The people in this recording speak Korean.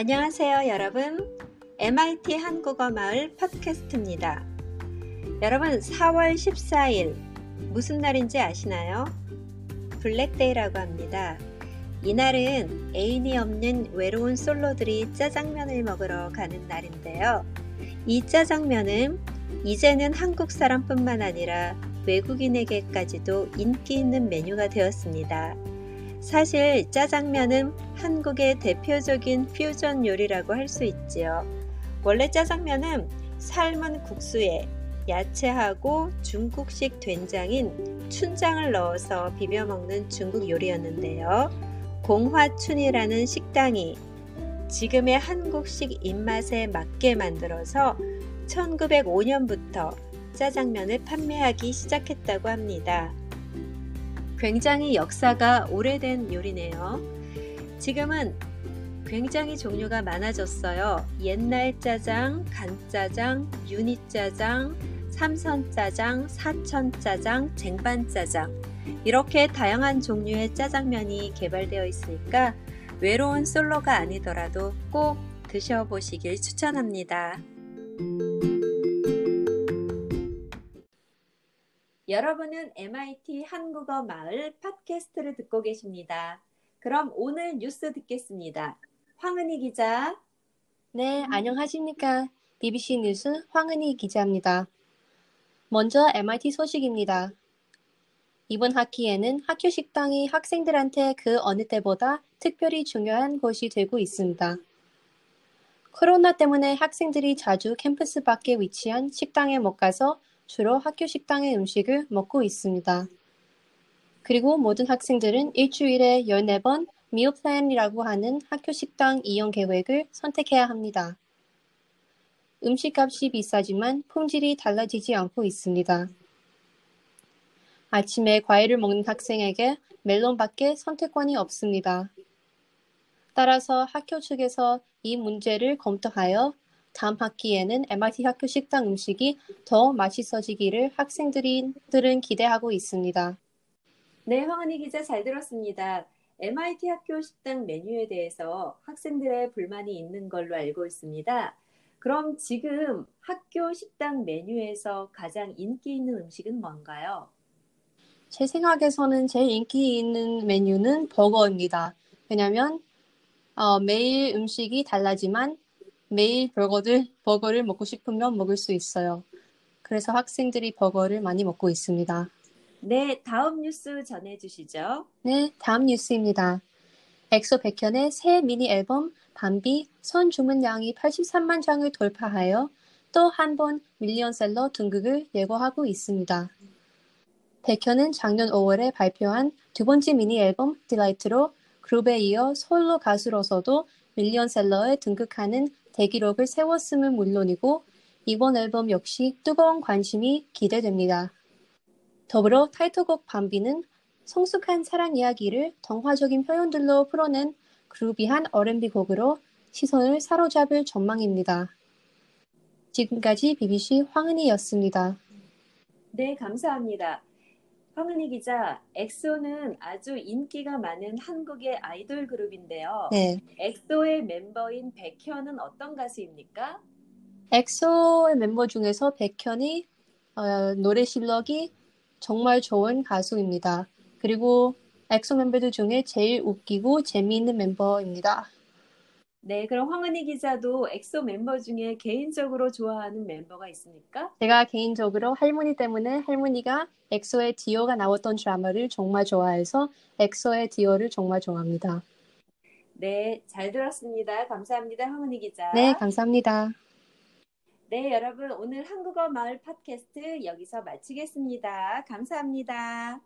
안녕하세요, 여러분. MIT 한국어 마을 팟캐스트입니다. 여러분, 4월 14일 무슨 날인지 아시나요? 블랙데이라고 합니다. 이날은 애인이 없는 외로운 솔로들이 짜장면을 먹으러 가는 날인데요. 이 짜장면은 이제는 한국 사람뿐만 아니라 외국인에게까지도 인기 있는 메뉴가 되었습니다. 사실 짜장면은 한국의 대표적인 퓨전 요리라고 할 수 있지요. 원래 짜장면은 삶은 국수에 야채하고 중국식 된장인 춘장을 넣어서 비벼 먹는 중국 요리였는데요. 공화춘이라는 식당이 지금의 한국식 입맛에 맞게 만들어서 1905년부터 짜장면을 판매하기 시작했다고 합니다. 굉장히 역사가 오래된 요리네요. 지금은 굉장히 종류가 많아졌어요. 옛날 짜장, 간짜장, 유니짜장, 삼선짜장, 사천짜장, 쟁반짜장 이렇게 다양한 종류의 짜장면이 개발되어 있으니까 외로운 솔로가 아니더라도 꼭 드셔보시길 추천합니다. 여러분은 MIT 한국어 마을 팟캐스트를 듣고 계십니다. 그럼 오늘 뉴스 듣겠습니다. 황은희 기자. 네, 안녕하십니까. BBC 뉴스 황은희 기자입니다. 먼저 MIT 소식입니다. 이번 학기에는 학교 식당이 학생들한테 그 어느 때보다 특별히 중요한 곳이 되고 있습니다. 코로나 때문에 학생들이 자주 캠퍼스 밖에 위치한 식당에 못 가서 주로 학교 식당의 음식을 먹고 있습니다. 그리고 모든 학생들은 일주일에 14번 미어 플랜이라고 하는 학교 식당 이용 계획을 선택해야 합니다. 음식값이 비싸지만 품질이 달라지지 않고 있습니다. 아침에 과일을 먹는 학생에게 멜론밖에 선택권이 없습니다. 따라서 학교 측에서 이 문제를 검토하여 다음 학기에는 MIT 학교 식당 음식이 더 맛있어지기를 학생들은 기대하고 있습니다. 네, 황은희 기자 잘 들었습니다. MIT 학교 식당 메뉴에 대해서 학생들의 불만이 있는 걸로 알고 있습니다. 그럼 지금 학교 식당 메뉴에서 가장 인기 있는 음식은 뭔가요? 제 생각에서는 제일 인기 있는 메뉴는 버거입니다. 왜냐하면 어, 매일 음식이 달라지만 매일 버거들, 버거를 먹고 싶으면 먹을 수 있어요. 그래서 학생들이 버거를 많이 먹고 있습니다. 네, 다음 뉴스 전해주시죠. 네, 다음 뉴스입니다. 엑소 백현의 새 미니 앨범 Bambi 선 주문량이 83만 장을 돌파하여 또 한 번 밀리언셀러 등극을 예고하고 있습니다. 백현은 작년 5월에 발표한 두 번째 미니 앨범 Delight로 그룹에 이어 솔로 가수로서도 밀리언셀러에 등극하는 대기록을 세웠음은 물론이고 이번 앨범 역시 뜨거운 관심이 기대됩니다. 더불어 타이틀곡 Bambi는 성숙한 사랑 이야기를 동화적인 표현들로 풀어낸 groovy한 R&B 곡으로 시선을 사로잡을 전망입니다. 지금까지 BBC 황은희였습니다. 네, 감사합니다. 황은희 기자, 엑소는 아주 인기가 많은 한국의 아이돌 그룹인데요. 네. 엑소의 멤버인 백현은 어떤 가수입니까? 엑소의 멤버 중에서 백현이 어, 노래 실력이 정말 좋은 가수입니다. 그리고 엑소 멤버들 중에 제일 웃기고 재미있는 멤버입니다. 네, 그럼 황은희 기자도 엑소 멤버 중에 개인적으로 좋아하는 멤버가 있습니까? 제가 개인적으로 할머니 때문에 할머니가 엑소의 디오가 나왔던 드라마를 정말 좋아해서 엑소의 디오를 정말 좋아합니다. 네, 잘 들었습니다. 감사합니다, 황은희 기자. 네, 감사합니다. 네, 여러분 오늘 한국어 마을 팟캐스트 여기서 마치겠습니다. 감사합니다.